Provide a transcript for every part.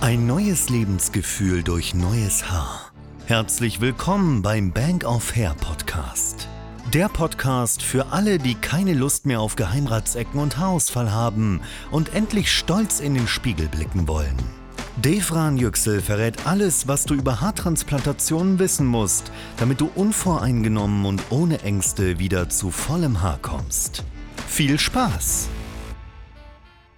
Ein neues Lebensgefühl durch neues Haar. Herzlich willkommen beim Bank of Hair Podcast. Der Podcast für alle, die keine Lust mehr auf Geheimratsecken und Haarausfall haben und endlich stolz in den Spiegel blicken wollen. Devran Yüksel verrät alles, was du über Haartransplantationen wissen musst, damit du unvoreingenommen und ohne Ängste wieder zu vollem Haar kommst. Viel Spaß!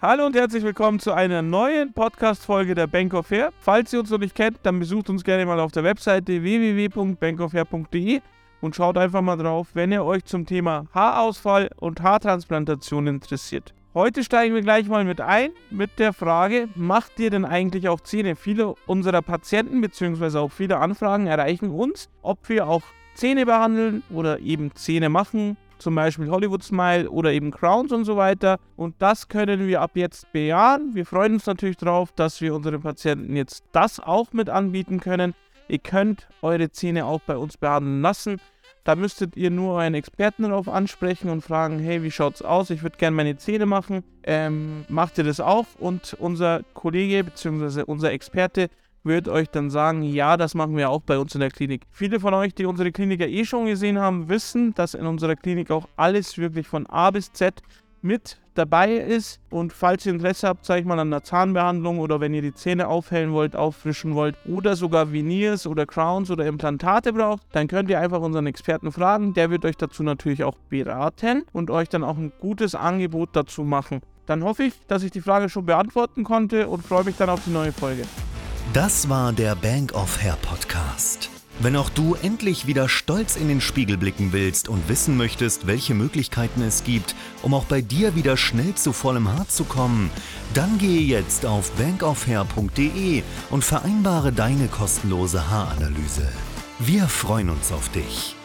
Hallo und herzlich willkommen zu einer neuen Podcast-Folge der Bank of Hair. Falls ihr uns noch nicht kennt, dann besucht uns gerne mal auf der Webseite www.bankofhair.de und schaut einfach mal drauf, wenn ihr euch zum Thema Haarausfall und Haartransplantation interessiert. Heute steigen wir gleich mal mit ein mit der Frage, macht ihr denn eigentlich auch Zähne? Viele unserer Patienten bzw. auch viele Anfragen erreichen uns, ob wir auch Zähne behandeln oder eben Zähne machen zum Beispiel Hollywood Smile oder eben Crowns und so weiter. Und das können wir ab jetzt bejahen. Wir freuen uns natürlich darauf, dass wir unseren Patienten jetzt das auch mit anbieten können. Ihr könnt eure Zähne auch bei uns behandeln lassen. Da müsstet ihr nur euren Experten darauf ansprechen und fragen, hey, wie schaut's aus? Ich würde gerne meine Zähne machen. Ähm, macht ihr das auch? Und unser Kollege bzw. unser Experte wird euch dann sagen, ja, das machen wir auch bei uns in der Klinik. Viele von euch, die unsere Klinik ja eh schon gesehen haben, wissen, dass in unserer Klinik auch alles wirklich von A bis Z mit dabei ist. Und falls ihr Interesse habt, sag ich mal, an einer Zahnbehandlung oder wenn ihr die Zähne aufhellen wollt, auffrischen wollt oder sogar Veneers oder Crowns oder Implantate braucht, dann könnt ihr einfach unseren Experten fragen. Der wird euch dazu natürlich auch beraten und euch dann auch ein gutes Angebot dazu machen. Dann hoffe ich, dass ich die Frage schon beantworten konnte und freue mich dann auf die neue Folge. Das war der Bank of Hair Podcast. Wenn auch du endlich wieder stolz in den Spiegel blicken willst und wissen möchtest, welche Möglichkeiten es gibt, um auch bei dir wieder schnell zu vollem Haar zu kommen, dann gehe jetzt auf bankofhair.de und vereinbare deine kostenlose Haaranalyse. Wir freuen uns auf dich.